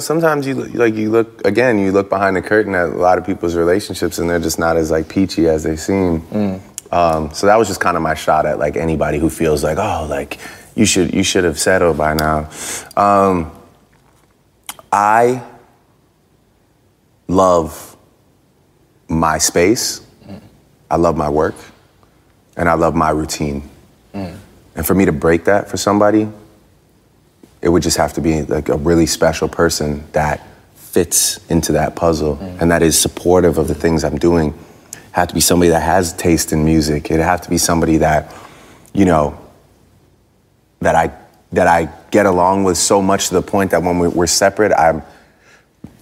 Sometimes you look- like you look again. You look behind the curtain at a lot of people's relationships, and they're just not as like peachy as they seem. Um, so that was just kind of my shot at like anybody who feels like, oh, like you should you should have settled by now. Um, I love my space. I love my work, and I love my routine. And for me to break that for somebody, it would just have to be like a really special person that fits into that puzzle and that is supportive of the things I'm doing. Have to be somebody that has taste in music. It'd have to be somebody that, you know, that I that I get along with so much to the point that when we- we're separate, I'm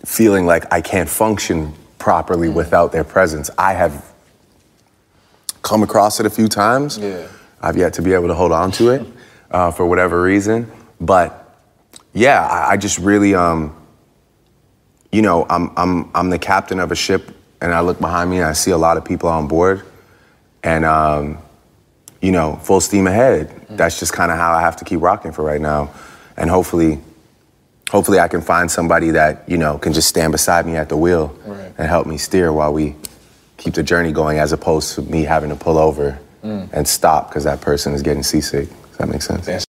feeling like I can't function properly without their presence. I have come across it a few times. Yeah. I've yet to be able to hold on to it uh, for whatever reason. But yeah, I, I just really, um, you know, I'm, I'm, I'm the captain of a ship and I look behind me and I see a lot of people on board. And, um, you know, full steam ahead. That's just kind of how I have to keep rocking for right now. And hopefully, hopefully I can find somebody that, you know, can just stand beside me at the wheel Right. and help me steer while we keep the journey going as opposed to me having to pull over and stop because that person is getting seasick. Does that make sense? That's-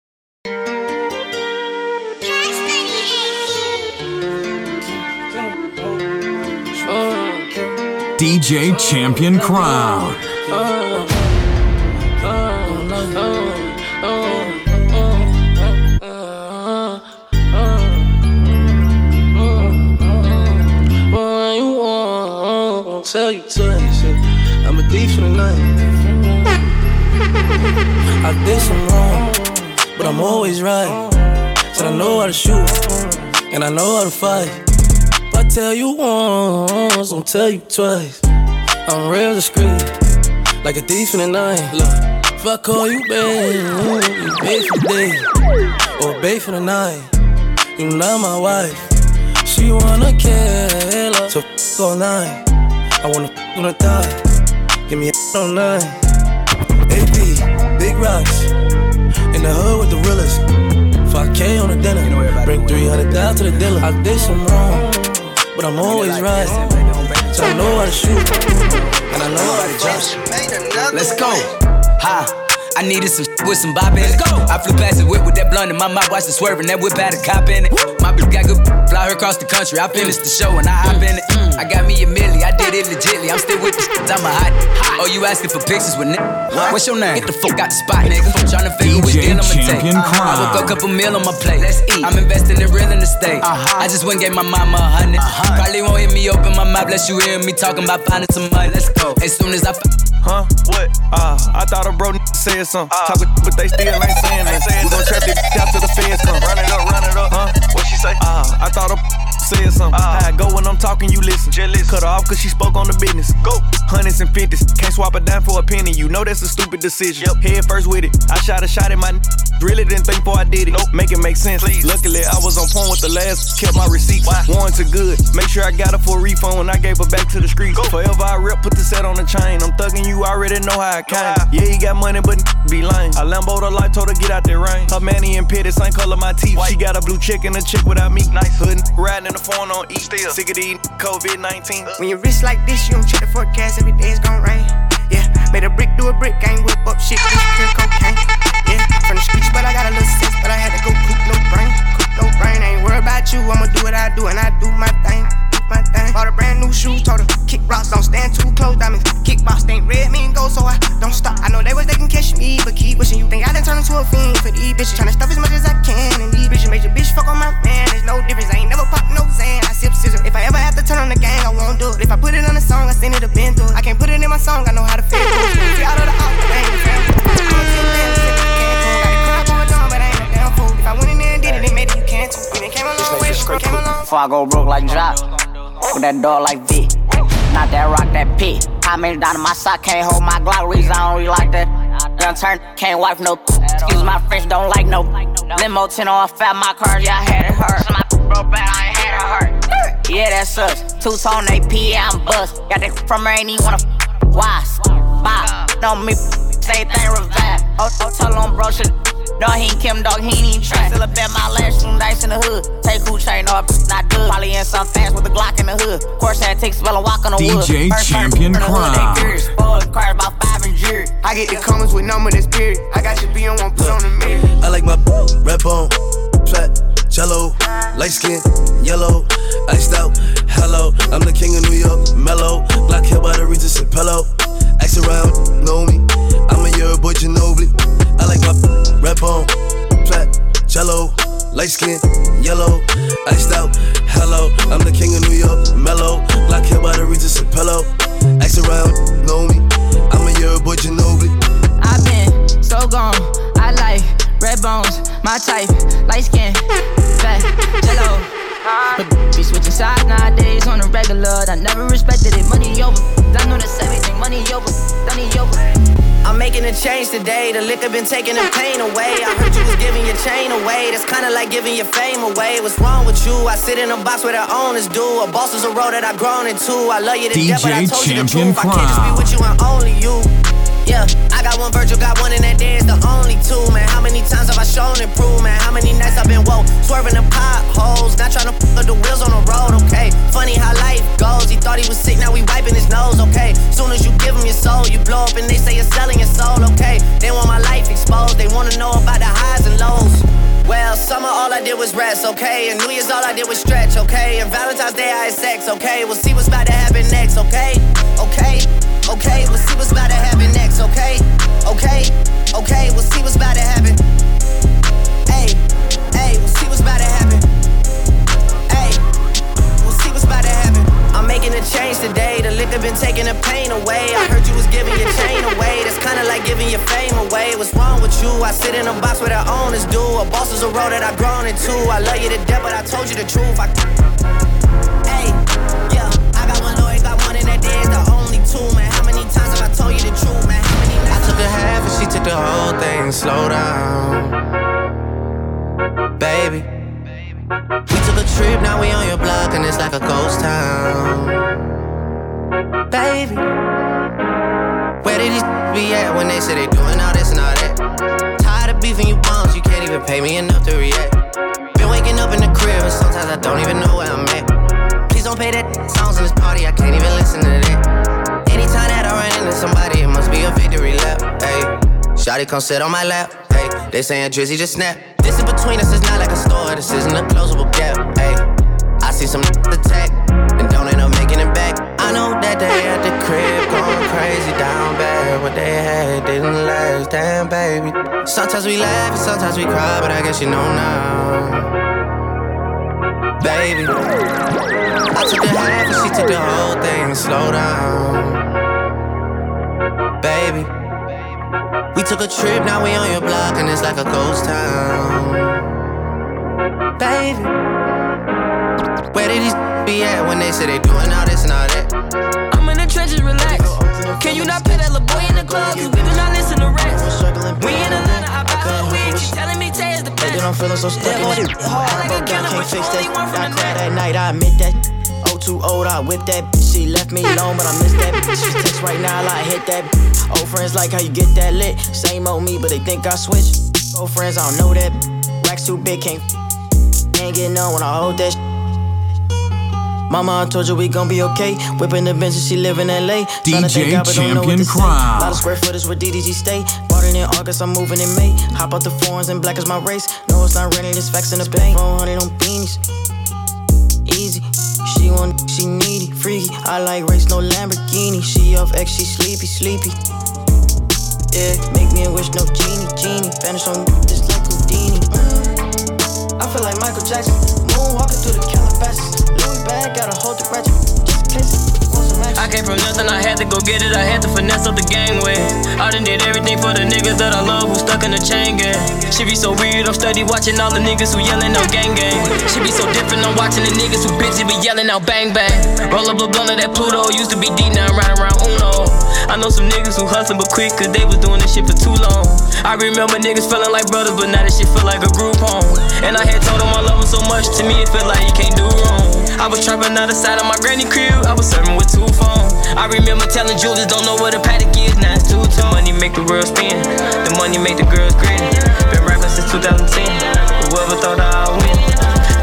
DJ Champion Crown. Tell you twice. I'm a thief for the night. I did some wrong, but I'm always right. Said I know how to shoot, and I know how to fight. Tell you once, don't tell you twice. I'm real discreet, like a thief in the night. Look, if I call you babe, you babe for the day, or babe for the night. You not my wife. She wanna kill her, so f all night. I wanna f on the thigh. Give me a all night. AP, big rocks. In the hood with the realest. 5K on the dinner. Bring 300 down to the dealer. I did some wrong, but I'm always right. So I know how to shoot, and I know how to jump. Let's go. Ha. I needed some with some bop in it. Go. I flew past the whip with that blunt in my mouth, watched it swerving. That whip had a cop in it. My bitch got good, fly her across the country. I finished the show and I hop in it. Mm. I got me a milli, I did it legitly. I'm still with the I'm a hot. Oh, you asking for pictures with nigga? What's your name? Get the fuck out the spot, nigga. Tryna figure which deal I'ma take. I woke up, couple meal on my plate. Let's eat. I'm investing in real estate. Uh-huh. I just went and gave my mama a hundred. Probably won't hear me open my mouth, bless you hear me talking about finding some money. Let's go. As soon as I. F- Huh? What? Uh, I thought a bro n- said something. Talking, but they still ain't saying that. We gon' trap this out till the feds come. Run it up, run it up. Huh? What she say? Uh, I thought a said something. Ah. How I go when I'm talking, you listen. Cut her off cause she spoke on the business. Go. Hundreds and fifties. Can't swap it down for a penny. You know that's a stupid decision. Yep. Head first with it. I shot a shot at my n- Really didn't think before I did it. Nope. Make it make sense. Please. Luckily, I was on point with the last. Kept my receipts. Why? Warranted good. Make sure I got her for a refund when I gave her back to the streets. Forever I rep, put the set on the chain. I'm thugging you, already know how I came. Yeah, he got money, but n- be lame. I Lambo the life, told her get out that rain. Her manny and pitted, same color my teeth. She got a blue chick and a chick without me. Nice hood, riding in the phone on E. Still. Sick of these COVID 19. When you rich like this, you don't check the forecast, every day it's gon' rain. Yeah, made a brick do a brick, I ain't whip up shit, this pure cocaine. Yeah, from the streets, but I got a little sense, but I had to go coop no brain, coop no brain. I ain't worried about you, I'ma do what I do, and I do my thing, do my thing. Bought a brand new shoe, told her kick rocks, don't stand too close, diamonds. Kickbox ain't red, mean gold, so I don't stop. I know they was they can catch me, but keep wishing you think I done turn into a fiend for these bitches. Tryna stuff as much as I can, and these bitches made your bitch fuck on my man. There's no difference, I ain't never pop no Zan. I sip scissor. If I ever have to turn on the gang, I won't do it. If I put it on a song, I send it a been through. I can't put it in my song, I know how to feel. Free out of the out, I ain't a fan. I'ma sit there and the can cool. Got the crowd but I ain't damn fool. If I went in there and did it, they made it, you can too. We done came a long way, came a long Before I go broke like drop, with that dog like V. Not that rock, that P. How many down my sock can't hold my Glock? Reason I don't really like that. Young turn, can't wipe no. Excuse my French, don't like no. Limo 10 on fat, my car, yeah, I had it hurt. So my broke I ain't had it hurt. Yeah, that sucks. Two tone AP, yeah, I'm bust. Got that from her, ain't even wanna. Why? Bop, know me, say thing revive. Oh, oh, tell on bro, shit. Dog, he ain't Kim, dog, he ain't even try. Still up at my last room, dice in the hood. Take who chain, no, not good. Probably in some fast with a Glock in the hood. Of course, that takes spell and walk on the DJ wood. First Champion person in the hood, Crown. they curious. About five and. I get the comments with number that's spirit. I got your B on one, put on the mirror. I like my red bone, flat, jello, light skin, yellow, iced out. Hello, I'm the king of New York, mellow. Black hair by the Regis and pillow. Ask around, know me. I'm a year boy, Ginobili. I like my red bone, flat, jello, light skin, yellow, iced out. Hello, I'm the king of New York, mellow. Black hair by the Regis and pillow. Ask around, know me. I'm a year boy, Ginobili. I've been so gone. I like red bones, my type, light skin, fat, jello. But be switching sides nowadays on the regular. I never respected it. Money over. I know that's everything. Money over. Money over. I'm making a change today. The liquor been taking the pain away. I heard you was giving your chain away. That's kinda like giving your fame away. What's wrong with you? I sit in a box where the owners do. A boss is a role that I've grown into. I love you to death, but I told you the Champion truth. I can't just be with you and only you. Yeah, I got one Virgil, got one in that day, it's the only two, man. How many times have I shown improvement? How many nights I've been woke, swerving the potholes, not trying to f the wheels on the road, okay? Funny how life goes, thought he was sick, now we wiping his nose, okay? Soon as you give him your soul, you blow up and they say you're selling your soul, okay? They want my life exposed, they wanna know about the highs and lows. Well, summer all I did was rest, okay? And New Year's all I did was stretch, okay? And Valentine's Day I had sex, okay? We'll see what's about to happen next, okay? Okay, okay, we'll see what's about to happen next, okay? Okay, okay, we'll see what's about to happen. Making a change today. The liquor been taking the pain away. I heard you was giving your chain away. That's kinda like giving your fame away. What's wrong with you? I sit in a box where the owners do. A boss is a role that I've grown into. I love you to death, but I told you the truth. I, hey, yeah, I got one lawyer, got one in that day. It's the only two, man. How many times have I told you the truth, man? How many I took a half and she took the whole thing. Slow down, baby. We took trip, now we on your block and it's like a ghost town, baby. Where did these be at when they say they doing all this and all that? Tired of beefing you bums, you can't even pay me enough to react. Been waking up in the crib and sometimes I don't even know where I'm at. Please don't pay that songs in this party, I can't even listen to that. Anytime that I run into somebody, it must be a victory lap. Hey, Shotty come sit on my lap. Hey, they saying Drizzy just snap. This in between us is not like a store, this isn't a closable gap. Damn baby. Sometimes we laugh and sometimes we cry, but I guess you know now baby. I took the half and she took the whole thing. Slow down, baby. We took a trip, now we on your block and it's like a ghost town, baby. Where did these be at when they say they doing all this and all that? I'm in the trenches, relax. Can you not put that little boy in the club? Cause we do not listen to rats. We in Atlanta, I buy her weed. She telling me Tay is the best. Then I'm feeling so stuck on it. Hard, I like a broke down, killer, can't but fix you that. only one from I the cried net. that night, I admit that. Oh, too old, I whipped that. She left me alone, but I missed that. She text right now, like hit that. Old friends like how you get that lit. Same old me, but they think I switched. Old friends, I don't know that. Racks too big, can't. Ain't getting on when I hold that. Mama, I told you we gon' be okay. Whipping the bench and she live in LA. DJ think out, but don't know what Champion. Crown. Lot of square footage where DDG stay. Bought it in August, I'm moving in May. Hop out the foreigns and black is my race. No, it's not renting, it's facts in the bank. 400 on beanies. Easy. She want, she needy, freaky. I like race, no Lamborghini. She off X, she sleepy, sleepy. Yeah, make me a wish, no genie, genie. Vanish on just like Houdini. Mm. I feel like Michael Jackson. Moonwalking through the Calabasas. Bag, gotta hold the ratchet. I came from nothing, I had to go get it. I had to finesse up the gangway. I done did everything for the niggas that I love who stuck in the chain gang. She be so weird, I'm steady watching all the niggas who yelling out gang gang. She be so different, I'm watching the niggas who bitchy be yelling out bang bang. Roll up a blunt of that Pluto, used to be deep, now I'm riding around Uno. I know some niggas who hustling but quick, cause they was doing this shit for too long. I remember niggas feeling like brothers, but now this shit feel like a group home. And I had told them I love them so much, to me it feel like you can't do wrong. I was trapping out the side of my granny crib, I was serving with two phones. I remember telling Julius, don't know what a Patek is, now it's two tone. Money make the world spin, the money make the girls grin. Been rapping since 2010. Whoever thought I'd win?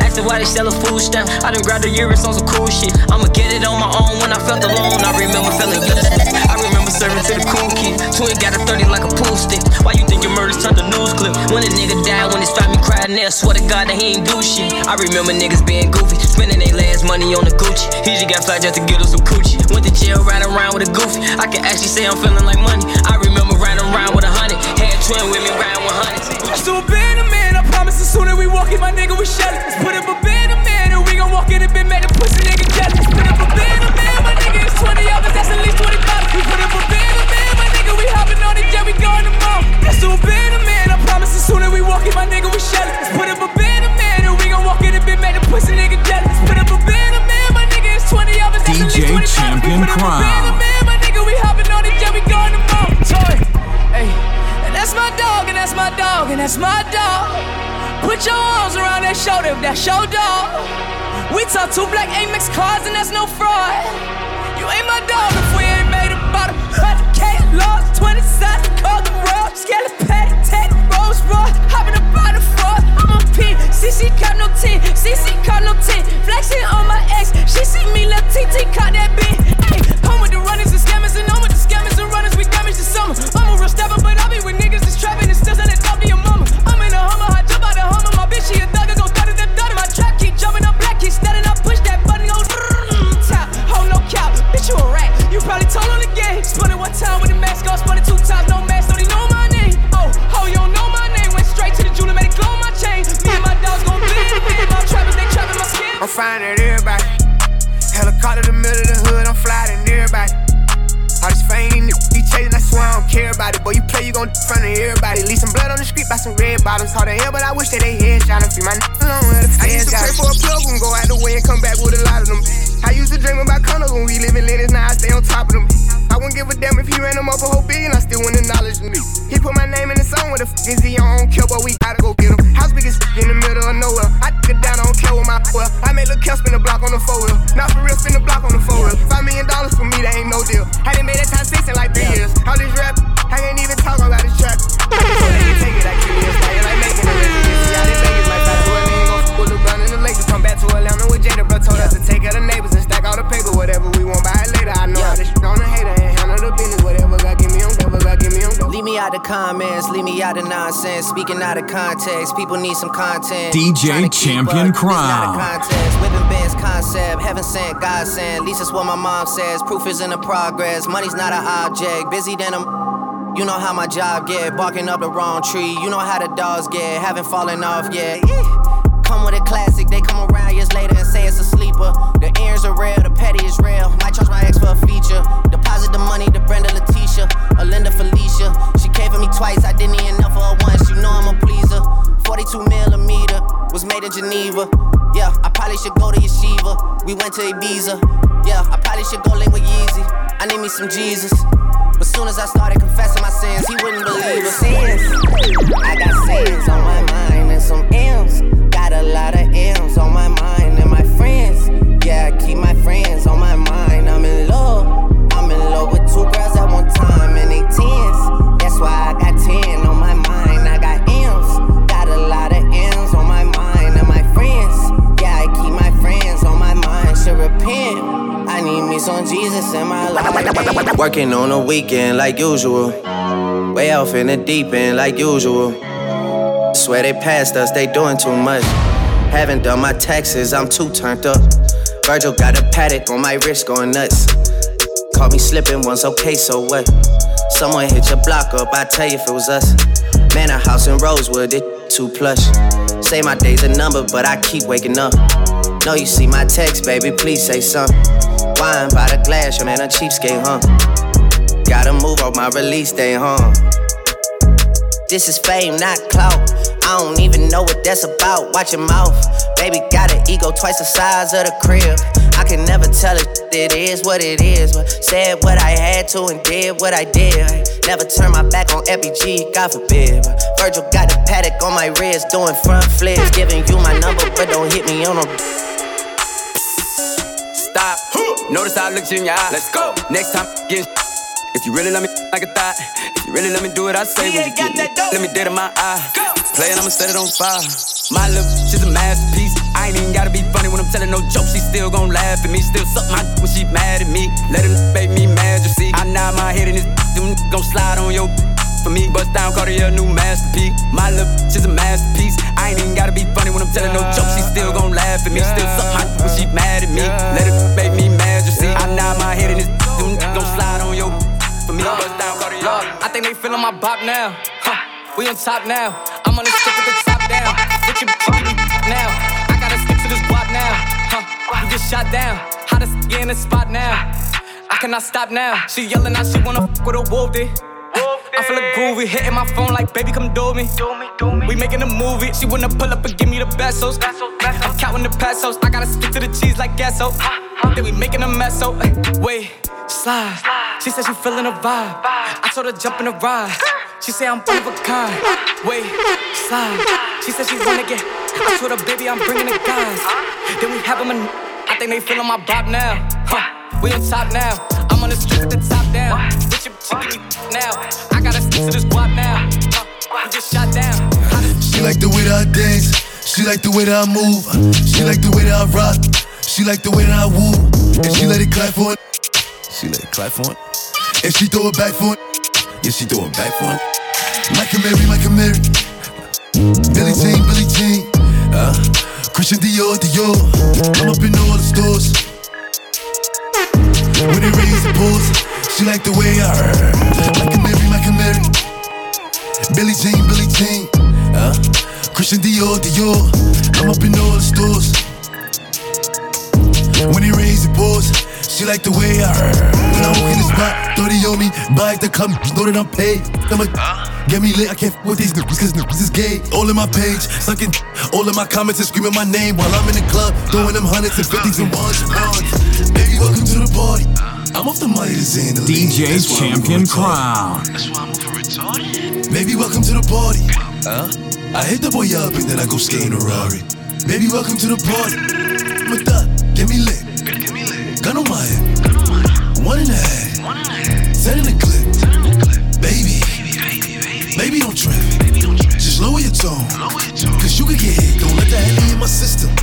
Asked why they sell a food stamp. I done grabbed the Urus on some cool shit. I'ma get it on my own when I felt alone. I remember feeling useless. I serving to the cool kids. Twin got a 30 like a pool stick. Why you think your murders turned to news clip? When a nigga died, when his family cried, and they swear to God that he ain't do shit. I remember niggas being goofy, spending their last money on the Gucci. He just got fly just to get us some coochie. Went to jail riding around with a goofy. I can actually say I'm feeling like money. I remember riding around with a hundred. Had twin with me riding with hundreds. Been a man, I promise as soon as we walk in, my nigga, we shut it. Let's put up a a man, and we gon' walk in and been made a pussy nigga jealous. Put up a been That's been a man, I promise as soon as we walk in, my nigga, we shut it. Put up a man, and we gon' walk in and been made a pussy nigga jealous. Put up a man, my nigga, it's 20 of us, that's at least 20 DJ. Champion put up a man, my nigga, we hopping on the jet, we going tomorrow. Toy, hey, and that's my dog, and that's my dog, and that's my dog. Put your arms around that shoulder if that's your dog. We talk two black Amex cars and that's no fraud. You ain't my dog if we ain't made about a hundred K lost, 20 sides, raw. Scale patty, tech, Rolls Royce, hopping about the fraud. I'm on P, CC caught no 10, CC caught no 10. Flexing on my ex, she see me, lil' TT caught that beat. Hey, home with the runners and scammers and home with the scammers and runners, we damage the summer. I'm a real stepper, but I be with niggas that's trapping and still selling dope to your mama. I'm in a Hummer, I jump out the Hummer, my bitch she a I'm finding everybody. Helicopter in the middle of the hood, I'm flying everybody. All this fame, be chasing, I swear I don't care about it. Boy, you you gon' in front of everybody. Leave some blood on the street by some red bottoms. Hard to hell, but I wish that they head shot and free my niggas alone where the I used to pray for a plug and go out the way and come back with a lot of them. I used to dream about condos when we live in Lennox, now I stay on top of them. I wouldn't give a damn if he ran them up a whole billion, I still wouldn't acknowledge me. He put my name in the song, what the f is he? I don't care, but we gotta go get him. House big as f- in the middle of nowhere. I took it down, I don't care what my well. I made Lil' Kel spin the block on the four wheel. Not for real, spin the block on the four wheel. Five million dollars for me, that ain't no deal. I didn't made that time six in like three years. All this rap, I can't even talk comments, leave me out the nonsense. Speaking out of context, people need some content. DJ Champion up, this not a Crown. Whipping bands concept, heaven sent, God sent. At least that's what my mom says. Proof is in the progress. Money's not an object. Busy than a. You know how my job get, barking up the wrong tree. You know how the dogs get, haven't fallen off yet. Come with a classic, they come around years later and say it's a sleeper. Earrings are real, the petty is real. Might charge my ex for a feature. Deposit the money to Brenda Letitia, or Linda Felicia. She came for me twice, I didn't even know for her once. You know I'm a pleaser. 42 millimeter was made in Geneva. Yeah, I probably should go to Yeshiva. We went to Ibiza. Yeah, I probably should go link with Yeezy. I need me some Jesus. But soon as I started confessing my sins, he wouldn't believe it. Sins, I got sins on my mind and some M's. Got a lot of M's on my mind and my friends. Yeah, I keep my friends on my mind. I'm in love. I'm in love with two girls at one time and they tens. That's why I got 10 on my mind. I got M's. Got a lot of M's on my mind and my friends. Yeah, I keep my friends on my mind. Should repent. I need me some Jesus in my life. Working on a weekend like usual. Way off in the deep end like usual. Swear they passed us, they doing too much. Haven't done my taxes, I'm too turned up. Virgil got a Patek on my wrist going nuts. Caught me slipping once, okay, so what? Someone hit your block up, I tell you if it was us. Man, a house in Rosewood, it too plush. Say my day's a number, but I keep waking up. Know you see my text, baby, please say something. Wine by the glass, your man a cheapskate, huh? Gotta move off my release day, huh? This is fame, not clout. I don't even know what that's about. Watch your mouth. Baby got an ego twice the size of the crib. I can never tell it, it is what it is. But said what I had to and did what I did. Never turn my back on FBG, God forbid. But Virgil got the Patek on my wrist, doing front flips. Giving you my number, but don't hit me on a. Stop. Notice how I looked you in your eye. Let's go. Next time, get. If you really let me like a thought, if you really let me do what I say, when you get me, let me dead in my eye. Play it, I'ma set it on fire. My lip, she's a masterpiece. I ain't even gotta be funny when I'm telling no jokes. She still gon' laugh at me. Still suck my when she mad at me. Let her make me mad, you see. I nod my head in this, them gon' slide on your for me. Bust down, Cartier, new masterpiece. My lip, she's a masterpiece. I ain't even gotta be funny when I'm telling no jokes. She still gon' laugh at me. Still suck my when she mad at me. Let her make me mad, you see. I nod my head in this, them gon' slide on your for me. Bust down, Cartier. I think they feeling my bop now. Huh. We on top now. I'm on the stick with the top down. Your chicken now. I gotta stick to this guap now. Huh. You get shot down. Hottest in the spot now. I cannot stop now. She yelling out she wanna fuck with a wolfie. I feel like groovy, hitting my phone like, baby, come do me. Do me, do me. We making a movie. She wanna pull up and give me the pesos. I'm counting the pesos. I gotta stick to the cheese like queso. Then we making a mess, so wait, slide. She said she feeling a vibe. I told her jump in the ride. She say I'm one of a kind. Wait, slide. She said she wanna get. I told her, baby, I'm bringing the guys. Then we have them in. I think they feeling my bop now. Huh, we on top now. I'm on the street with the top down. Bitch, now. I gotta stick to this guap now. Just shot down. She like the way that I dance. She like the way that I move. She like the way that I rock. She like the way that I woo. And she let it clap for it. She let it clap for it. And she throw it back for it. Yeah, she throw it back for it. Michael Mary, Michael Mary. Billie Jean, Billie Jean. Uh, Christian Dior, Dior. I'm up in all the stores. When they raise the pulls, she like the way I heard. Michael Mary, like a Mary. Billie Jean, Billie Jean. Uh, Christian Dior, Dior. I'm up in all the stores. When they raise the pulls, she like the way I heard. When I walk in the spot, 30 on me, buy the club, know that I'm paid. I'm a, get me lit, I can't f with these niggas, cause niggas is gay. All in my page, sucking, all in my comments and screaming my name while I'm in the club, throwing them hundreds and fifties and ones and ones. Baby, welcome to the party. I'm off the money to Xander. DJ Champion Crown. That's why I'm over retarded. Baby, welcome to the party. Huh? I hit the boy up and then I go skate in a Rari. Baby, welcome to the party. With that, get me lit. Gun on my head. One and a half. Ten in the clip. Baby. Baby, Baby don't trip. Just lower your tone. Cause you can get hit. Don't let that heavy in my system.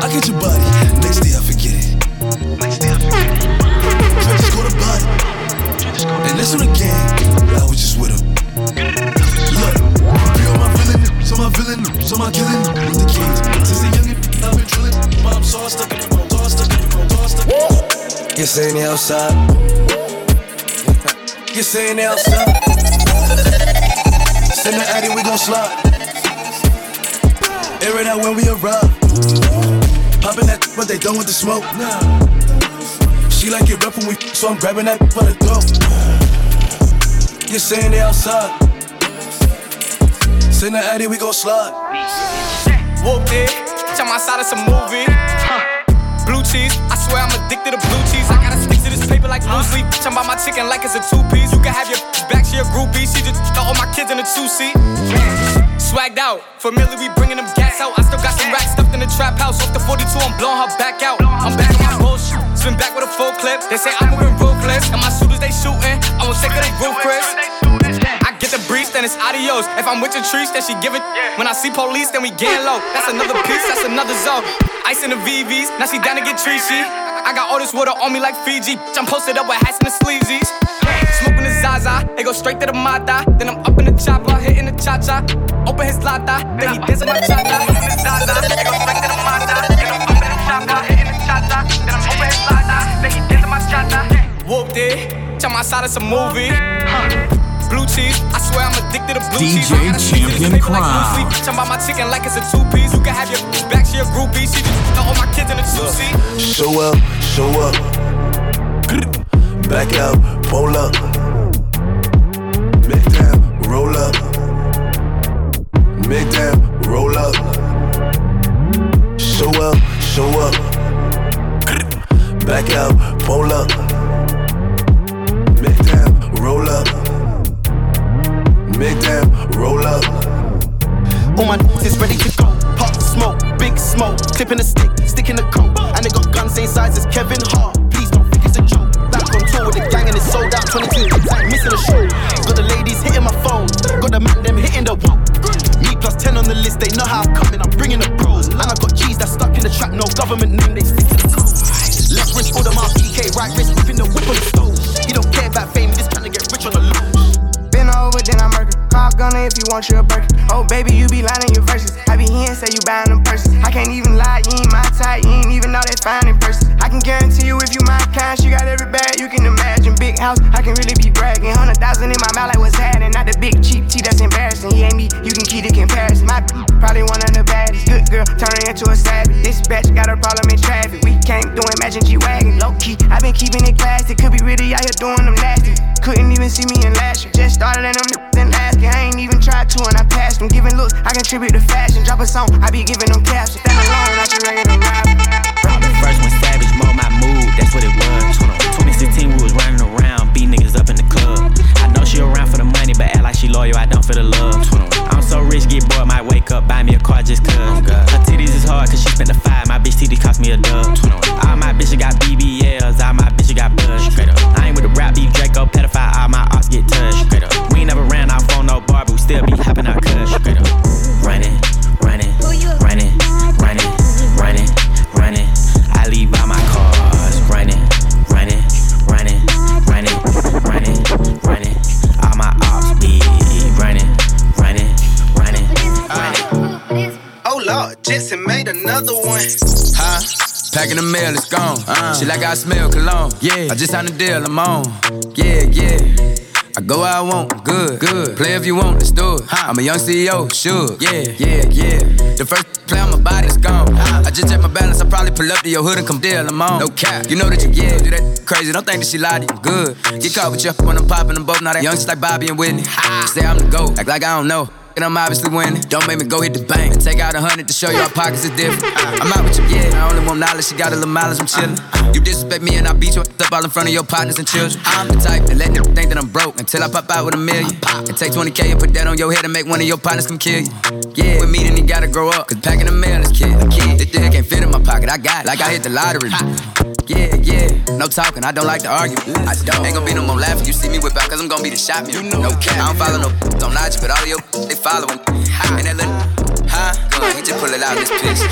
I get your body. Next day I forget it. I was just with him. Look. On my villain. So my villain. So my killing. With the kings. Since the youngin', I've been drilling. Mom saw stuck in the in in phone. You saying outside? You saying outside? Send the addy, we gon' slide. Air it out when we arrive. Popping that, but they done with the smoke. She like it rough when we, so I'm grabbing that for the throat. You're saying they outside? Send the addy, we gon' slide. Whooped it, jump outside it's a movie. Huh. Blue cheese, I swear I'm addicted to blue cheese. I gotta stick to this paper like blue sleep. Jump out my chicken like it's a two piece. You can have your back, she a groupie. She just all my kids in a two seat. Swagged out, familiar, we bringing them gas out. I still got some racks stuffed in the trap house. Off the 42, I'm blowing her back out. I'm back on my bullshit, spin back with a full clip. They say I'm moving ruthless, and my shooters they shooting. I won't take her they Chris. I get the breeze, then it's adios. If I'm with your trees, then she give it. When I see police, then we get low. That's another piece, that's another zone. Ice in the VVs, now she down to get treachy. I got all this water on me like Fiji. I'm posted up with hats and the sleazies. Smoking the Zaza, they go straight to the Mata. Then I'm up in the chopper, hitting the cha cha. Open his lata, then he dancing my cha cha. Zaza, they go straight to the Mata. Whooped it, jump outside of some movie. Blue cheese, I swear I'm addicted to blue DJ cheese. I gotta stick to this Champion Crime. like blue Crown. sleep. My chicken like it's a two piece. You can have your back, she a groupie. She just all my kids in a two seat. Show up, show up. Back out, pull up. Make down, roll up. Make down, roll up. Show up, show up. Back out, pull up. Midtown, roll up. Midtown, roll up. All my n- is ready to go. Pop smoke, big smoke. Clipping a stick, sticking a coat. And they got guns same size as Kevin Hart. Please don't think it's a joke. Back on tour with the gang and it's sold out. 22 it's like missing a show. Got the ladies hitting my phone. Got the man them hitting the wall. Me plus 10 on the list, they know how I'm coming. I'm bringing the pros. And I got G's that's stuck in the trap, no government name, they stick to the code. Left wrist order my PK, right wrist whipping the whip on the stove. He don't care about fame, he just trying to get rich on the loose. Been over, then I murder. Call gunner if you want your burger. Oh, baby, you be lying your verses. I be here and say you buying them purses. I can't even lie, you ain't my type, you ain't even know that fine in person. I can guarantee you if you my kind, she got every bag you can imagine. Big house, I can really be bragging. Hundred thousand in my mouth, like what's happening? Not the big cheap tea that's embarrassing. He ain't me, you can keep the comparison. My probably one of the baddest. Good girl, turning into a savage. This batch got a problem in traffic. We can't do Imagine G Wagon. Low key, i been keeping it classy. Could be really out here doing them nasty. Couldn't even see me in last year. Just started them then last year. I ain't even tried to and I passed them. Giving looks, I contribute to fashion. Drop a song, I be giving them caps. Stand alone, I should ready to rap. The first one savage, mold my mood, that's what it was. 2016, we was running around, beat niggas up in the club. I know she around for the money, but act like she loyal, I don't feel the love. I'm so rich, get bored, might wake up, buy me a car just cuz. Her titties is hard, cause she spent the five, my bitch titties cost me a dub. All Lord, Jesse made another one. Huh? Packing the mail, it's gone. Uh-huh. She like I smell cologne. Yeah. I just signed a deal, I'm on. Yeah, yeah. I go where I want, good, good. Play if you want, let's do it. I'm a young CEO, sure. Yeah, yeah, yeah. The first play on my body's gone. I just check my balance, I probably pull up to your hood and come deal, I'm on. No cap, you know that you yeah, do that crazy. Don't think that she lied to you, good. Get caught with you when I'm popping them both. Now that young just like Bobby and Whitney. Say I'm the GOAT, act like I don't know. And I'm obviously winning. Don't make me go hit the bank and take out a hundred to show you our pockets is different. I'm out with you, yeah. I only want knowledge. She got a little mileage, I'm chillin'. You disrespect me and I beat you up all in front of your partners and children. I'm the type to let them think that I'm broke until I pop out with a million. And take 20k and put that on your head and make one of your partners come kill you. Yeah, with me then you gotta grow up. Cause packing the mail is kid. A kid. This thing can't fit in my pocket. I got it. Like I hit the lottery. Yeah, yeah. No talking, I don't like to argue. I don't. Ain't gonna be no more laughing. You see me whip out, cause I'm gonna be the shot me. No cap. I don't follow no don't notch, but all of your they following. And that little, huh? Go on, he just pull it out this piece.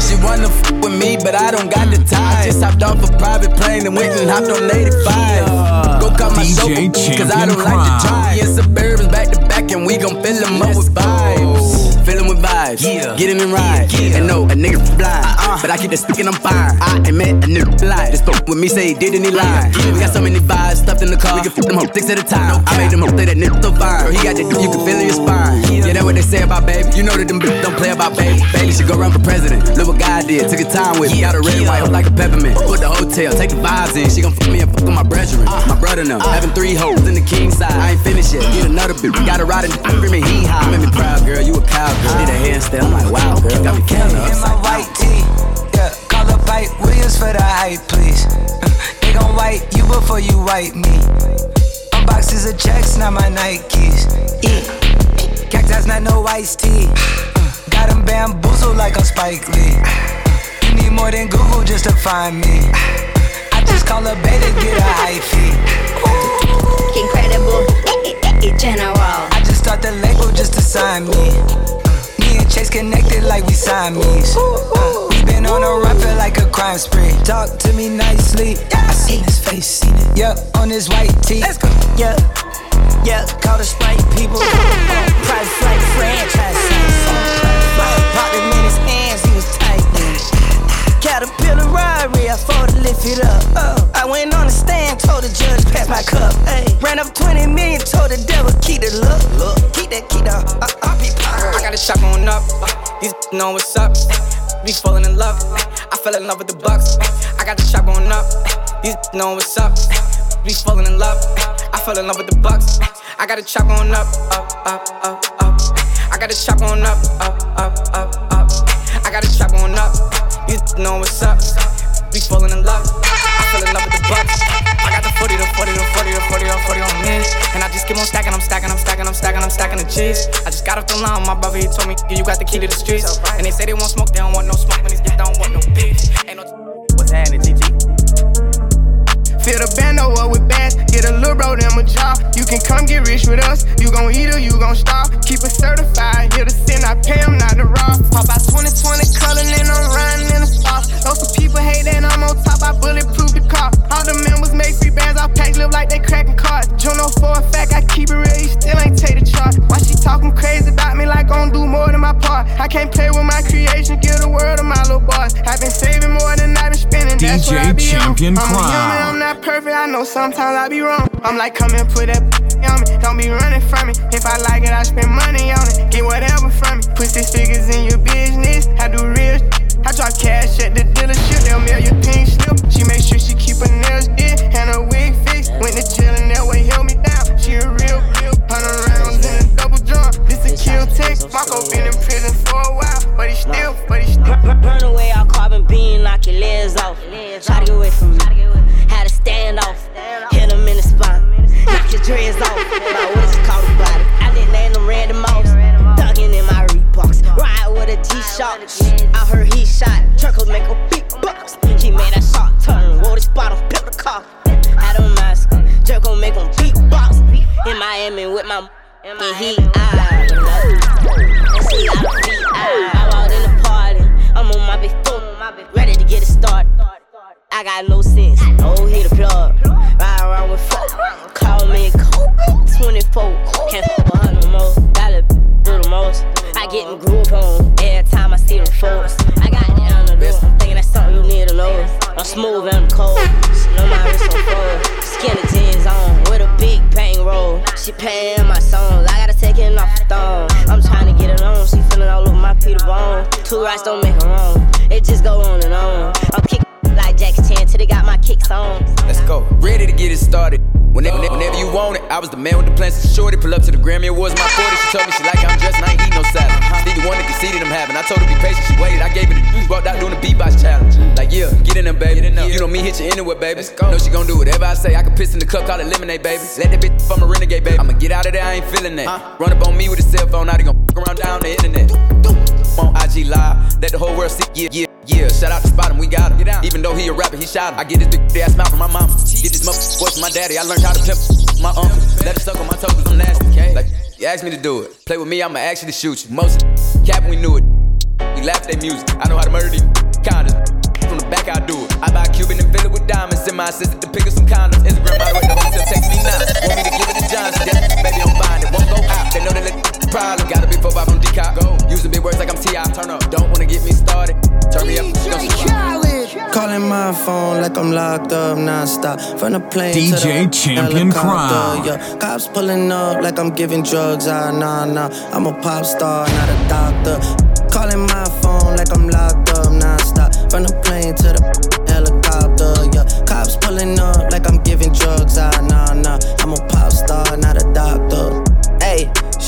She wanna f with me, but I don't got the time. Just hopped off a private plane and went and hopped on 85. Go call my DJ chauffeur, cause I don't like to Crime. drive. In Suburbans back to back, and we gon' fill them up with vibes. 'Em with vibes, yeah. get in and ride. And no, a nigga blind, uh-uh. but I keep the stick and I'm fire. I ain't met a nigga lie. Just fuck with me, say he did and he lied. We got so many vibes stuffed in the car, we can fuck them hoes six at a time. I made them hoes say that nigga so fine. Girl, he got the you can feel in your spine. Yeah, that's what they say about baby. You know that them bitches don't play about baby. Baby should go run for president. Look what God did, took a time with. me. Got a red and white like a peppermint. Put the hotel, take the vibes in. She gon' fuck me and fuck with my brethren. Uh-huh. My brother them, uh-huh. having three hoes in the king side. I ain't finished yet, get another bitch. We Got a ride in and screaming hee haw. You made me proud, girl. You a cowgirl. Did a handstand. I'm like, wow, girl. Got me counting In my white tee, yeah. Call up Pipe Williams for the hype, please. They gon' wipe you before you wipe me. Unboxes of checks, not my Nikes. Yeah. Cactus, not no iced tea. Got 'em bamboozled like I'm Spike Lee. You need more than Google just to find me. I just call a beta, get a high fee. Incredible, general. I just start the label just to sign me. Chase connected like we Siamese. Uh, we been on a run, feel like a crime spree. Talk to me nicely. I seen his face, seen it. Yup, on his white tee. Let's go. Yeah, yeah, call the sprite people. Private flight franchise. Popped him in his hands, he was tight. Caterpillar Rari, I fought to lift it up. Oh, I went on the stand, told the judge, pass my cup. Ay, ran up 20 million, told the devil, keep it look, look, keep that, keep that. Uh, uh, be I got a shot going up. Uh, These know what's up. Be falling in love. I fell in love with the Bucks. I got the shot going up. These know what's up. Be falling in love. I fell in love with the Bucks. I got a chop going up, up, up, up, up. I got a chop going up, up, up, up, up. I got a chop going up. You know what's up. We falling in love. I fell in love with the Bucks. I got the 40, the 40, the 40, the 40, the 40 on me. And I just keep on stacking, I'm stacking, I'm stacking, I'm stacking, I'm stacking the cheese. I just got off the line, my brother, he told me, you got the key to the streets. And they say they want smoke, they don't want no smoke. When these get don't want no beef. You can come get rich with us. You gon' eat or you gon' starve. Keep it certified. Here to sin, I pay them not to rob. Pop out 2020 color, and I'm riding in the sauce. Those some people hate that I'm on top. I bulletproof the car. All the members make free packs live like they cracking cards. Juno for a fact, I keep it real. He still ain't take the chart. Why she talking crazy about me like do more than my part? I can't play with my creation. Give the word to my little boys. I've been saving more than I've been spending. That's what I DJ be Champion on. I'm a human, I'm not perfect. I know sometimes I be wrong. I'm like, come and put that on me. Don't be running from me. If I like it, I spend money on it. Get whatever from me. Put six figures in your business. I do real. I drop cash at the dealership. They'll mail your Marco been in prison for a while, but he still, but he still. Burn, away all carbon beam, knock your legs off. Try to get away from me. Had to stand off. Hit him in the spine. Knock your dreads off. My it called about it? I didn't name them random mouse. Thugging in my Reeboks. Ride with a G-Shock. I heard he shot. Truckles make a big box. He made that shot turn. Wore the spot on pimp the car. Had a mask. Jerk gon' make him beatbox. In Miami with my and he I. And see I don't I. I walked in the party. I'm on my big. Ready to get it started. I got no sense. Oh, hit told me she like how I'm dressed and I ain't eat no salad. Stevie Wonder conceded I'm having. I told her be patient, she waited. I gave her the juice, walked out doing the beatbox challenge. Like, yeah, get in there, baby. You know me, hit you anywhere, baby. Let's go. Know she gon' do whatever I say. I can piss in the cup, call it lemonade, baby. Let that bitch from a renegade, baby. I'ma get out of there, I ain't feeling that. Run up on me with a cell phone, now they gon' fuck around down the internet. On IG Live, let the whole world see, yeah, yeah. Yeah, shout out to Spot him, we got him. Even though he a rapper, he shot him. I get this big ass mouth from my mama. Get this motherfucker voice from my daddy. I learned how to pimp my uncle. Let it suck on my toes cause I'm nasty. Like, you asked me to do it. Play with me, I'ma actually shoot you. Most cap we knew it. We laugh at music. I know how to murder these condoms. From the back, I do it. I buy a Cuban and fill it with diamonds. Send my assistant to pick up some condoms. Instagram moderator, hotel text me now. Want me to give it to Johnson? Yeah, baby, I'm fine. It won't go out. They know they let problem. Got a big four five from Decop. Go. Using big words like I'm T.I. Turn up. Don't wanna get me started. Turn me up. Calling my phone like I'm locked up nonstop. From the plane to DJ the Champion helicopter, Crown. Yeah, cops pulling up like I'm giving drugs. Ah, nah, nah. I'm a pop star, not a doctor. Calling my phone like I'm locked up nonstop. From the plane to the helicopter. Yeah, cops pulling up like I'm giving drugs. Ah, nah, nah. I'm a pop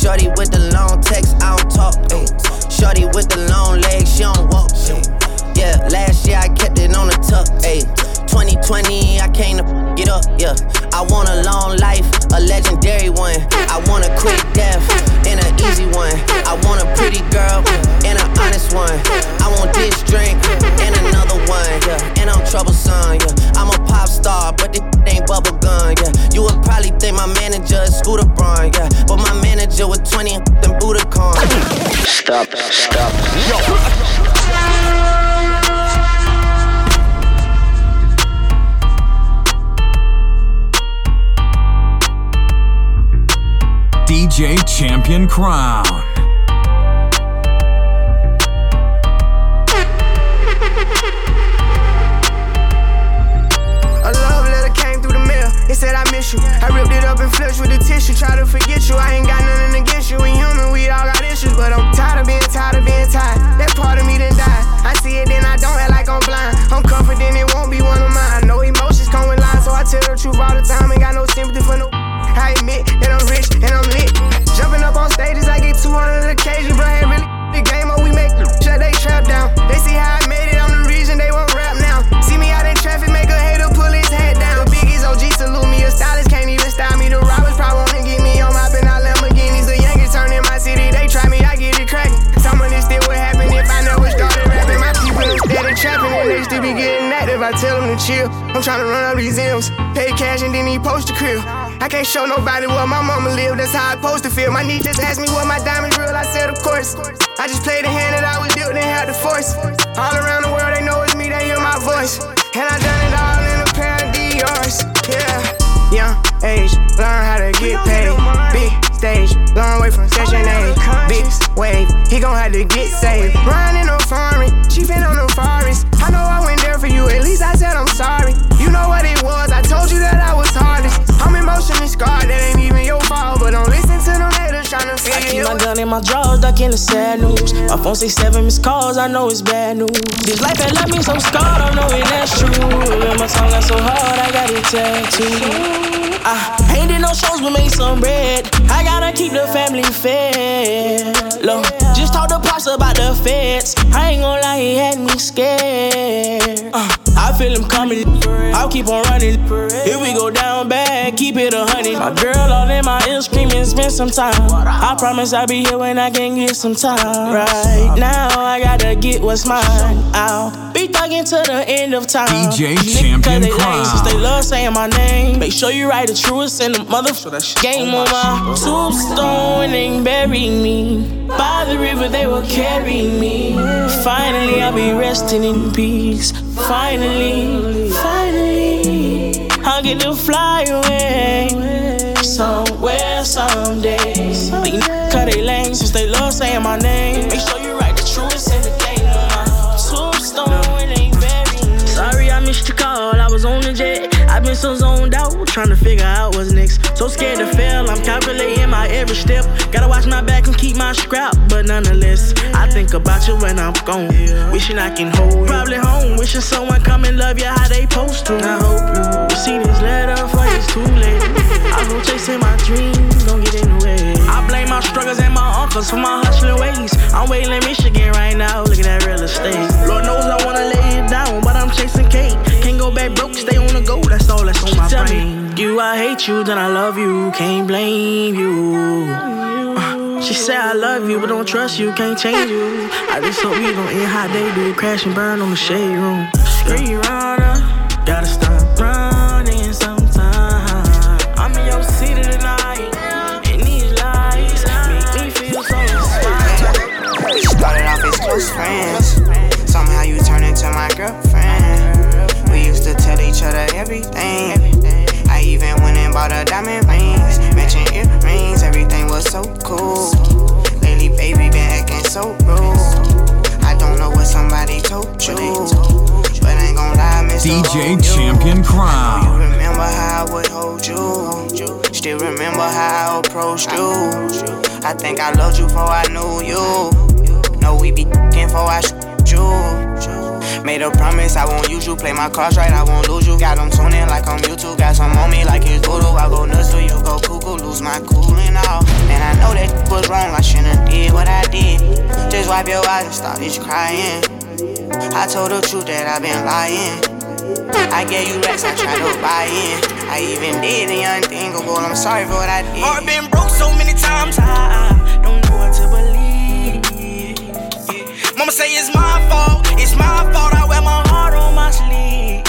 shorty with the long text, I don't talk. Ay. Shorty with the long legs, she don't walk. Ay. Yeah, last year I kept it on the tuck. Ay. 2020, I came to get up. Yeah, I want a long life, a legendary one. I want a quick death and an easy one. I want a pretty girl and an honest one. I want this drink and another one. Yeah, and I'm troublesome. Yeah, I'm a pop star, but this ain't bubble gum. Yeah, you would probably think my manager is Scooter Braun. Yeah, but my manager with 20 and Budokan. Stop, stop. DJ Champion Crown. Said I miss you. I ripped it up and flushed with the tissue. Try to forget you. I ain't got nothing against you. We human, we all got issues, but I'm tired of being tired of being tired. That part of me done died. I see it, then I don't act like I'm blind. I'm confident it won't be one of mine. No emotions come with lines, so I tell the truth all the time. Ain't got no sympathy for no. I admit that I'm rich and I'm lit. Jumping up on stages, I'm trying to run up these M's, pay cash and then he post the crib. I can't show nobody where my mama lived, that's how I supposed to feel. My niece just asked me what my diamonds real, I said, of course. I just played the hand that I was dealt, then had the force. All around the world, they know it's me, they hear my voice. And I done it all in a pair of DRs, yeah. Young age, learn how to get paid. Big stage, long way from session A. Big wave, he gon' have to get saved. Riding no foreign, chiefin' on the forest. I know I went there for you, at least I said I'm sorry. You know what it was, I told you that I was hardest. I'm emotionally scarred, that ain't even your fault. But don't listen to them haters tryna I figure keep my gun in my drawers, ducking the sad news. My phone say seven missed calls, I know it's bad news. This life had left me so scarred, I know it that's true. And my tongue got so hard, I got it tattooed. I ain't did no shows, but made some bread. I gotta keep the family fed. Look, just talk to Pops about the feds. I ain't gonna lie, he had me scared. Uh, I feel him coming. I'll keep on running. If we go down bad, keep it a hundred. My girl all in my ear screaming, spend some time. I promise I'll be here when I can get some time. Right now, get what's mine. I'll be thugging to the end of time. DJ Niggas Champion they lame Since they love saying my name. Make sure you write the truest in the motherfucker game on my tombstone and bury me. By the river they will carry me. Finally I'll be resting in peace. Finally, finally, I'll get to fly away somewhere someday. These cut they lame since they love saying my name. Trying to figure out what's next. So scared to fail, I'm calculating my every step. Gotta watch my back and keep my scrap, but nonetheless, I think about you when I'm gone. Wishing I can hold you. Probably home, wishing someone come and love you how they supposed to. I hope you see this letter before it's too late. I go chasing my dreams, don't get in the way. I blame my struggles and my uncles for my hustling ways. I'm waiting in Michigan right now, look at real estate. Lord knows I wanna lay it down, but I'm chasing cake. Can't go back broke, stay on the go, that's all that's on my Tell brain. You, I hate you, then I love you, can't blame you. Uh, She said I love you, but don't trust you, can't change you. I just hope you don't end how they do, crash and burn on the shade room. Street runner, gotta stop running sometime. I'm in your city tonight, and these lights make me feel so inspired. Started off as close friends. Somehow you turned into my girlfriend. I think I loved you before I knew you. Know we be f***ing before I shoot you. Made a promise I won't use you. Play my cards right, I won't lose you. Got them tuning like I'm YouTube. Got some on me like it's voodoo. I go nuts till you go cuckoo. Lose my cool and all. And I know that was wrong. I shouldn't did what I did. Just wipe your eyes and stop this crying. I told the truth that I've been lying. I gave you racks, I tried to buy in. I even did the unthinkable. I'm sorry for what I did. Heart been broke so many times, I don't know what to believe. Mama say it's my fault, it's my fault. I wear my heart on my sleeve.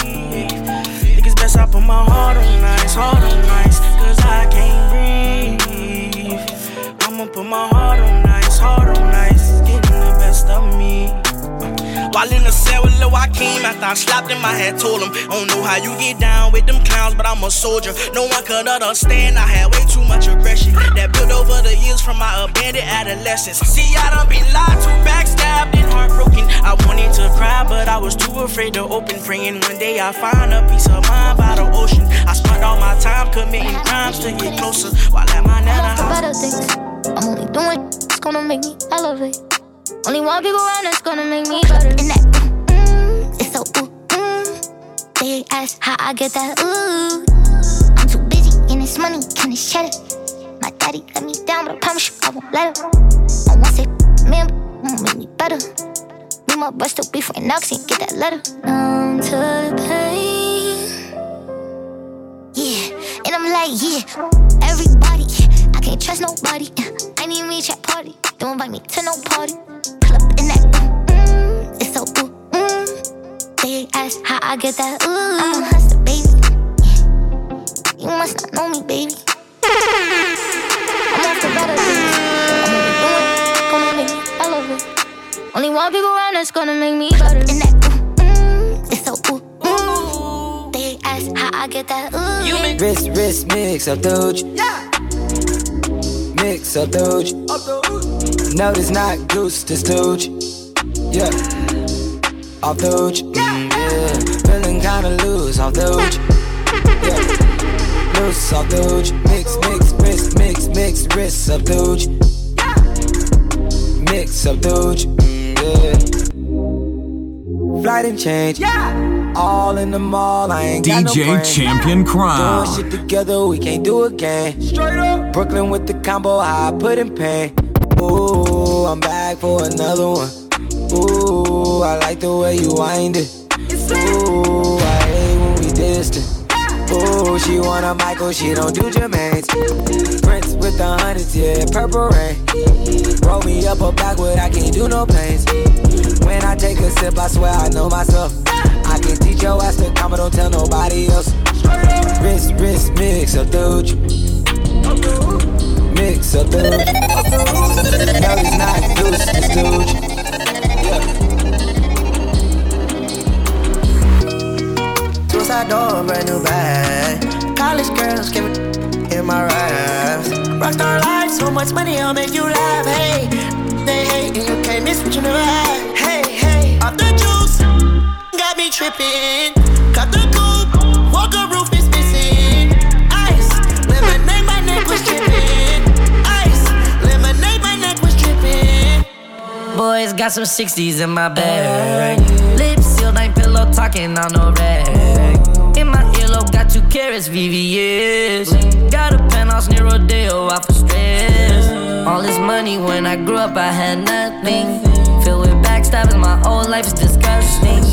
Think it's best I put my heart on nice, heart on nice, cause I can't breathe. I'ma put my heart on nice, heart on nice, getting the best of me. While in the cell with Lil Joaquin, after I slapped him, I had told him, I don't know how you get down with them clowns, but I'm a soldier. No one could understand, I had way too much aggression that built over the years from my abandoned adolescence. See, I done been lied to, backstabbed, and heartbroken. I wanted to cry, but I was too afraid to open. Praying one day I find a piece of mind by the ocean. I spent all my time committing crimes to get closer while at my nana house. better things. I'm only doing it's gonna make me elevate. Only one people around that's gonna make me better. And that mm, it's so ooh, mm. They ask how I get that ooh. I'm too busy in this money, this cheddar. My daddy let me down, but I promise you I won't let her. I want say man, won't make me better. Me my still beef right now, 'cause he get that letter. Numb to the pain. Yeah, and I'm like, yeah, everybody. I can't trust nobody. I need me chat party. Don't invite me to no party. Pull up in that, mm, mm, it's so ooh, mm. They ask how I get that ooh. I'm a hustler, baby. You you must not know me, baby. I'm off the better things. I'm only doing, gonna make me elevate. Only one people around that's gonna make me better. And that, ooh, mm, it's so ooh, ooh. They ask how I get that ooh. You make Wrist, wrist, mix up doge. Mix up doge. No, this not goose, this doge. Yeah. Off doge. Mm, yeah. Feeling kinda loose off doge. Yeah. Loose off doge. Mix, mix, wrist, mix, mix, wrist up doge. Mix up doge. Mm, yeah. Flight and change. Yeah. All in the mall, I ain't got no DJ brain. Champion Crown. Doing shit together, we can't do again. Straight up. Brooklyn with the combo, I put in pain. Ooh, I'm back for another one. Ooh, I like the way you wind it. Ooh, I hate when we distant. Ooh, she want a Michael, oh, she don't do Jermaine's. Prince with the hundreds, yeah, purple rain. Roll me up or backward, I can't do no planes. When I take a sip, I swear I know myself. Can teach your ass to come, but don't tell nobody else. Wrist, wrist, mix up, dude. Mix up, dude. No, it's not loose, it's dude. Suicide door, brand new bag. College girls give it in my raps. Rockstar life, so much money, I'll make you laugh. Hey, they hate and you can't miss what you never had. Tripping. Cut the coupe, walker roof is missing. Ice, lemonade, my neck was tripping. Ice, lemonade, my neck was tripping. Boys got some 60s in my bag. Lips sealed, ain't pillow talking on no rag. In my earlobe, got two carats, VVS. Got a penthouse near Rodeo, out for stress. All this money when I grew up, I had nothing. Filled with backstabbing, my whole life is disgusting.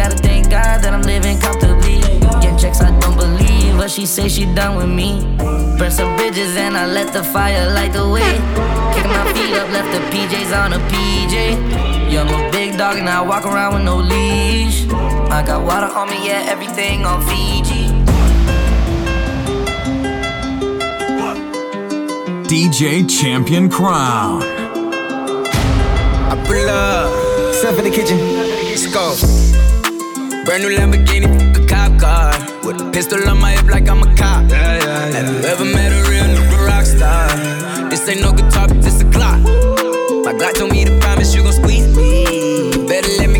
Can't believe it, gotta thank God that I'm living comfortably. Get checks, I don't believe, but she say she done with me. Burn some bridges and I let the fire light the way. Kicking my feet up, left the PJs on a PJ. Yeah, I'm a big dog and I walk around with no leash. I got water on me, yeah, everything on Fiji. DJ Champion Crown. I pull up, step in the kitchen, let's go. Brand new Lamborghini, a cop car. With a pistol on my hip like I'm a cop. Have you ever met a real nigga rock star? This ain't no guitar, but this a clock. My Glock told me to promise you gon' squeeze me. Better let me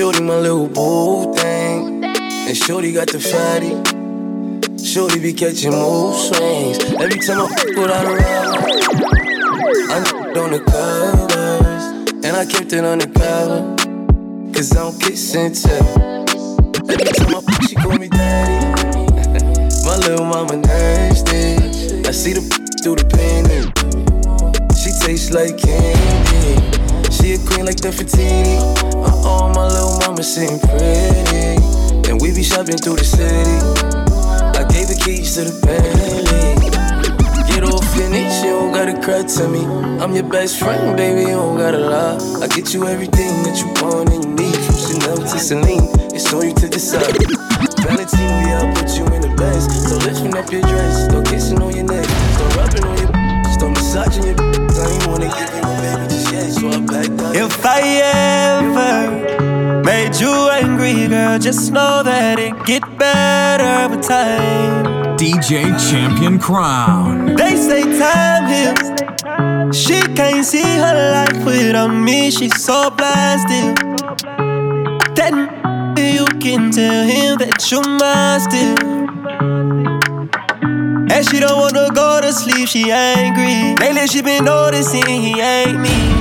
Shorty my little boo thing. And Shorty got the fatty. Shorty be catching mood swings. Every time I fuck without a rubber. I n- on the covers. And I kept it on the cover. Cause I don't kiss and tell. Every time I fuck, she call me daddy. my little mama nasty. I see the through the painting. She tastes like candy. She a queen like the Fatini. Uh oh, my little mama sitting pretty. And we be shopping through the city. I gave the keys to the Bentley. Get off your knees, you don't gotta cry to me. I'm your best friend, baby, you don't gotta lie. I get you everything that you want and you need. From Chanel to Celine, it's on you to decide. Valentine, we out, put you in the best. So lifting up your dress, start kissing on your neck, start rubbing on your start massaging your I ain't wanna give you my baby just yet, so I backed up. If I ever made you angry, girl, just know that it get better with time. DJ Champion Crown. They say time heals. She can't see her life without me. She's so blasted. Then you can tell him that you're mine still. And she don't wanna go to sleep, she angry. Lately she been noticing he ain't me.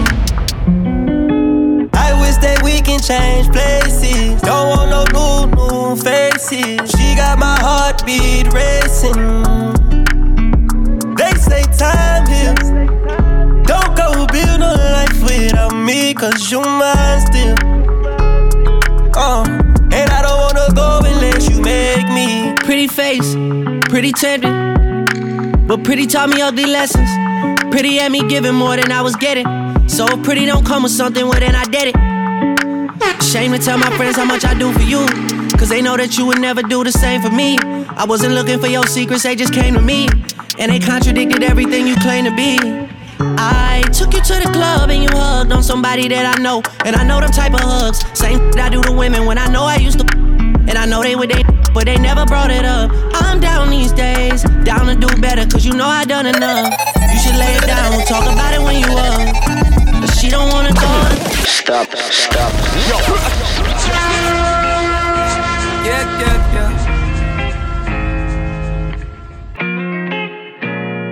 That we can change places. Don't want no new, new faces. She got my heartbeat racing. They say time heals. Don't go build no life without me, cause you mine still. Uh, and I don't wanna go unless you make me. Pretty face, pretty tempting. But pretty taught me ugly lessons. Pretty had me giving more than I was getting. So pretty don't come with something, well then I did it. Shame to tell my friends how much I do for you. Cause they know that you would never do the same for me. I wasn't looking for your secrets, they just came to me. And they contradicted everything you claim to be. I took you to the club and you hugged on somebody that I know. And I know them type of hugs. Same that I do to women when I know I used to. And I know they would they, but they never brought it up. I'm down these days, down to do better, cause you know I done enough. You should lay it down, talk about it when you up. But she don't wanna go. Stop, stop. Yeah, yeah, yeah.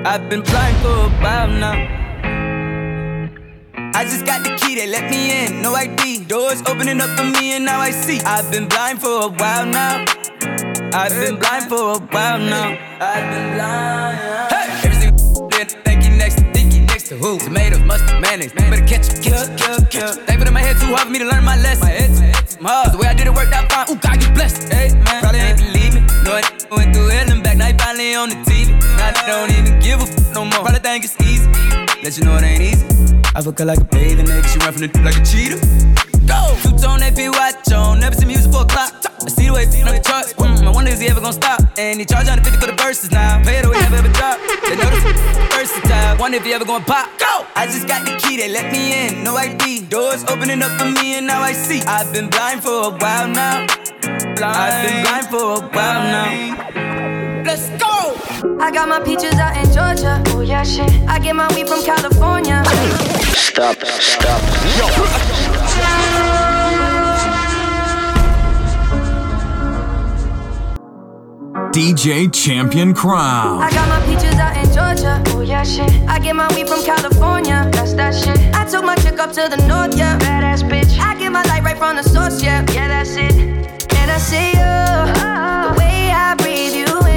I've been blind for a while now. I just got the key, they let me in, no ID. Doors opening up for me, and now I see. I've been blind for a while now. I've been blind for a while now. I've been blind. To who? Tomatoes, mustard, mayonnaise, better catch it, catch it, catch it, catch it. Thankful in my head too hard for me to learn my lesson. My head, my head hard. The way I did it worked out fine. Ooh, God, you blessed. Hey, man, probably ain't believe me. No, I went through hell and back, now you finally on the TV. Now they don't even give a f no more. Probably think it's easy. Let you know it ain't easy. I fuck her like a bathing nigga, she run from the like a cheetah. Go! Two tone AP watch on, never seen music for a clock. I see the way it's on the charts. Mm, I wonder is he ever gonna stop? And he charge 150 for the verses now. Pay it away, never ever drop. They know this versatile. Wonder if he ever gonna pop. Go! I just got the key, they let me in, no ID. Doors opening up for me, and now I see. I've been blind for a while now. Blind. I've been blind for a while now. Let's go! I got my peaches out in Georgia. Oh yeah, shit. I get my weed from California. Stop, stop. DJ Champion Crown. I got my peaches out in Georgia. Oh yeah, shit. I get my weed from California. That's that shit. I took my chick up to the north, yeah. Badass bitch. I get my light right from the source, yeah. Yeah, that's it. And I see you. Oh. The way I breathe you in.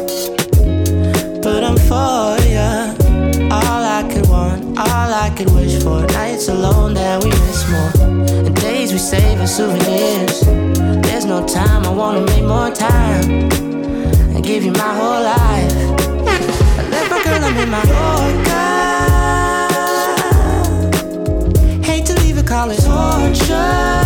for ya. All I could want, all I could wish for. Nights alone that we miss more. And days we save as souvenirs. There's no time, I wanna make more time. And give you my whole life. I left my girl, I'm in my Yorker. Hate to leave it, call torture.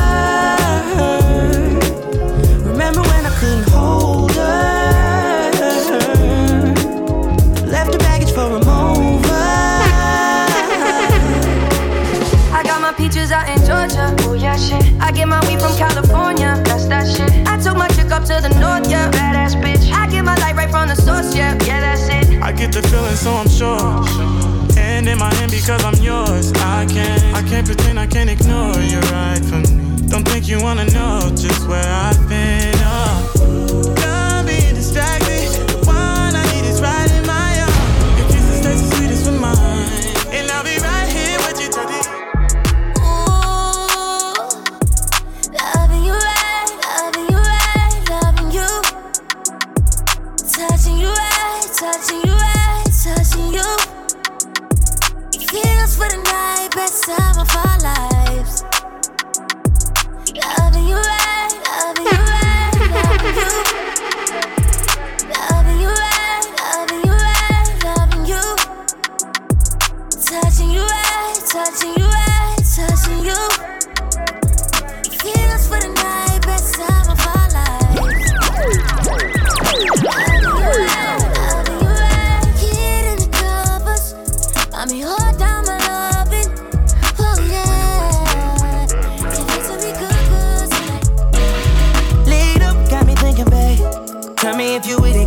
Wanna know just where I've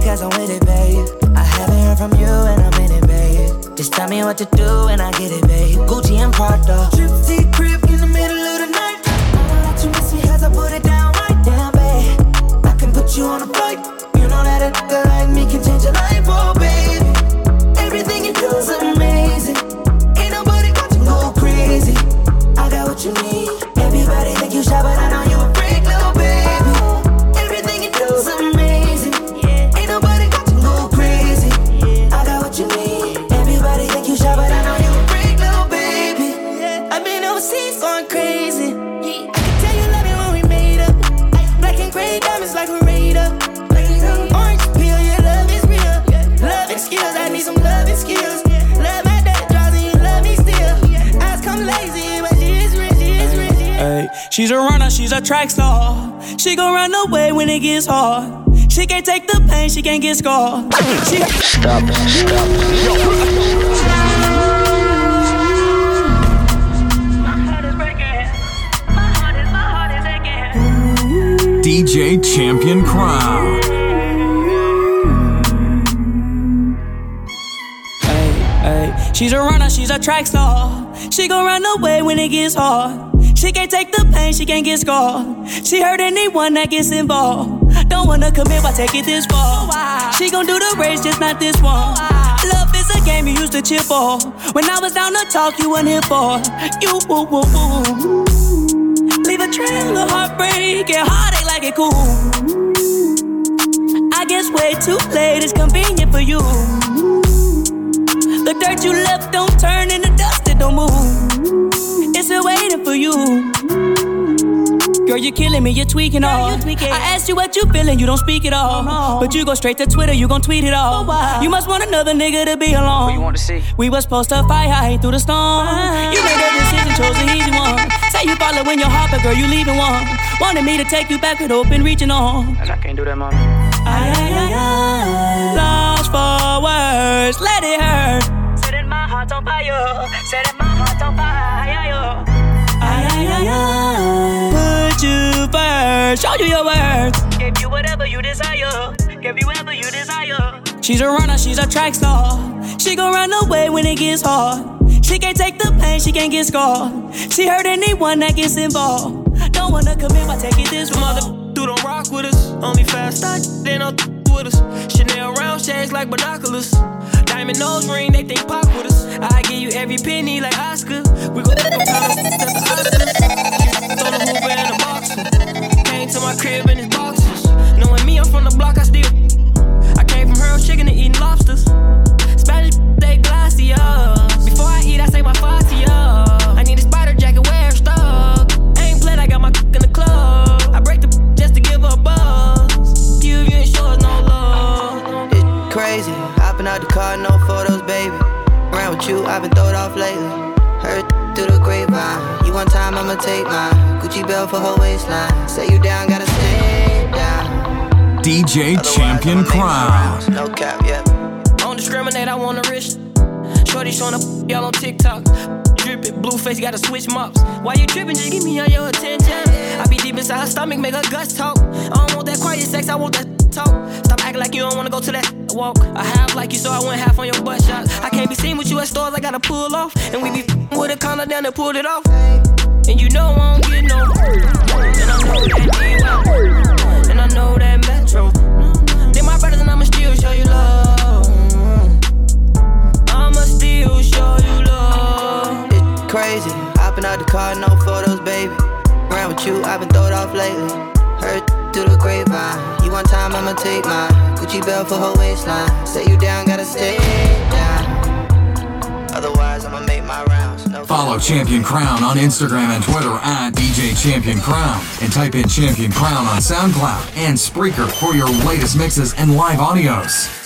cause I'm with it, babe. I haven't heard from you and I'm in it, babe. Just tell me what to do and I get it, babe. Gucci and Prada. Trip crib in the middle of the night. I want you miss me as I put it down right down, babe. I can put you on a flight. You know that a nigga like me can change your life, oh, she's a runner, she's a track star. She gon' run away when it gets hard. She can't take the pain, she can't get scarred. She Stop, DJ Champion Crown. Hey, she's a runner, she's a track star. She gon' run away when it gets hard. She can't take the pain, she can't get scarred. She hurt anyone that gets involved. Don't wanna commit, take it this far? She gon' do the race, just not this one. Love is a game you used to cheer for. When I was down to talk, you weren't here for. You woo woo woo. Leave a trail of heartbreak and heartache like it cool. I guess way too late is convenient for you. The dirt you left don't turn into dust, it don't move. It's still waiting for you. Girl, you're killing me, you're tweaking all. I asked you what you feeling, you don't speak at all. But you go straight to Twitter, you gon' tweet it all. You must want another nigga to be alone. What you want to see? We was supposed to fight high through the storm. You made a decision, chose the easy one. Say you following your heart, but girl, you leaving one. Wanted me to take you back with open reaching on. And I can't do that, mommy. Ay, ay, ay, ay. Lost for words, let it hurt. Setting my heart on fire, setting my heart on fire. Ay, ay, ay, ay. Put you first, show you your worth. Give you whatever you desire, give you whatever you desire. She's a runner, she's a track star. She gon' run away when it gets hard. She can't take the pain, she can't get scarred. She hurt anyone that gets involved. Don't wanna commit, but take it this Mother, do don't rock with us. Only fast I they don't with us. Chanel round shades like binoculars. Diamond nose ring, they think pop with us. I give you every penny like Oscar. We go from Palace to the Oscars. Throw the Hoover in a boxer. Came to my crib in his boxes. Knowing me, I'm from the block, I still. I came from Hurl Chicken to eating lobsters. Spanish, they glaciers. Before belt for. Say you down, gotta stay down. DJ Champion Crown. No cap, yeah. Don't discriminate, I want a wrist. Shorty showing up y'all on TikTok. Drippin', blue face, gotta switch mops. Why you trippin'? Just give me all your attention. I be deep inside her stomach, make her guts talk. I don't want that quiet sex, I want that talk. Stop acting like you don't wanna go to that walk. I have like you, so I went half on your butt shot. I can't be seen with you at stores, I gotta pull off. And we be with a collar down and pulled it off. And you know I don't get no. And I know that Metro. Mm-hmm. They my brothers and I'ma still show you love. Mm-hmm. I'ma still show you love. It's crazy. Hopping out the car, no photos, baby. Around with you, I've been throwed off lately. Heard through the grapevine. You one time, I'ma take mine. Gucci belt for her waistline. Say you down, gotta stay Follow Champion Crown on Instagram and Twitter at DJ Champion Crown and type in Champion Crown on SoundCloud and Spreaker for your latest mixes and live audios.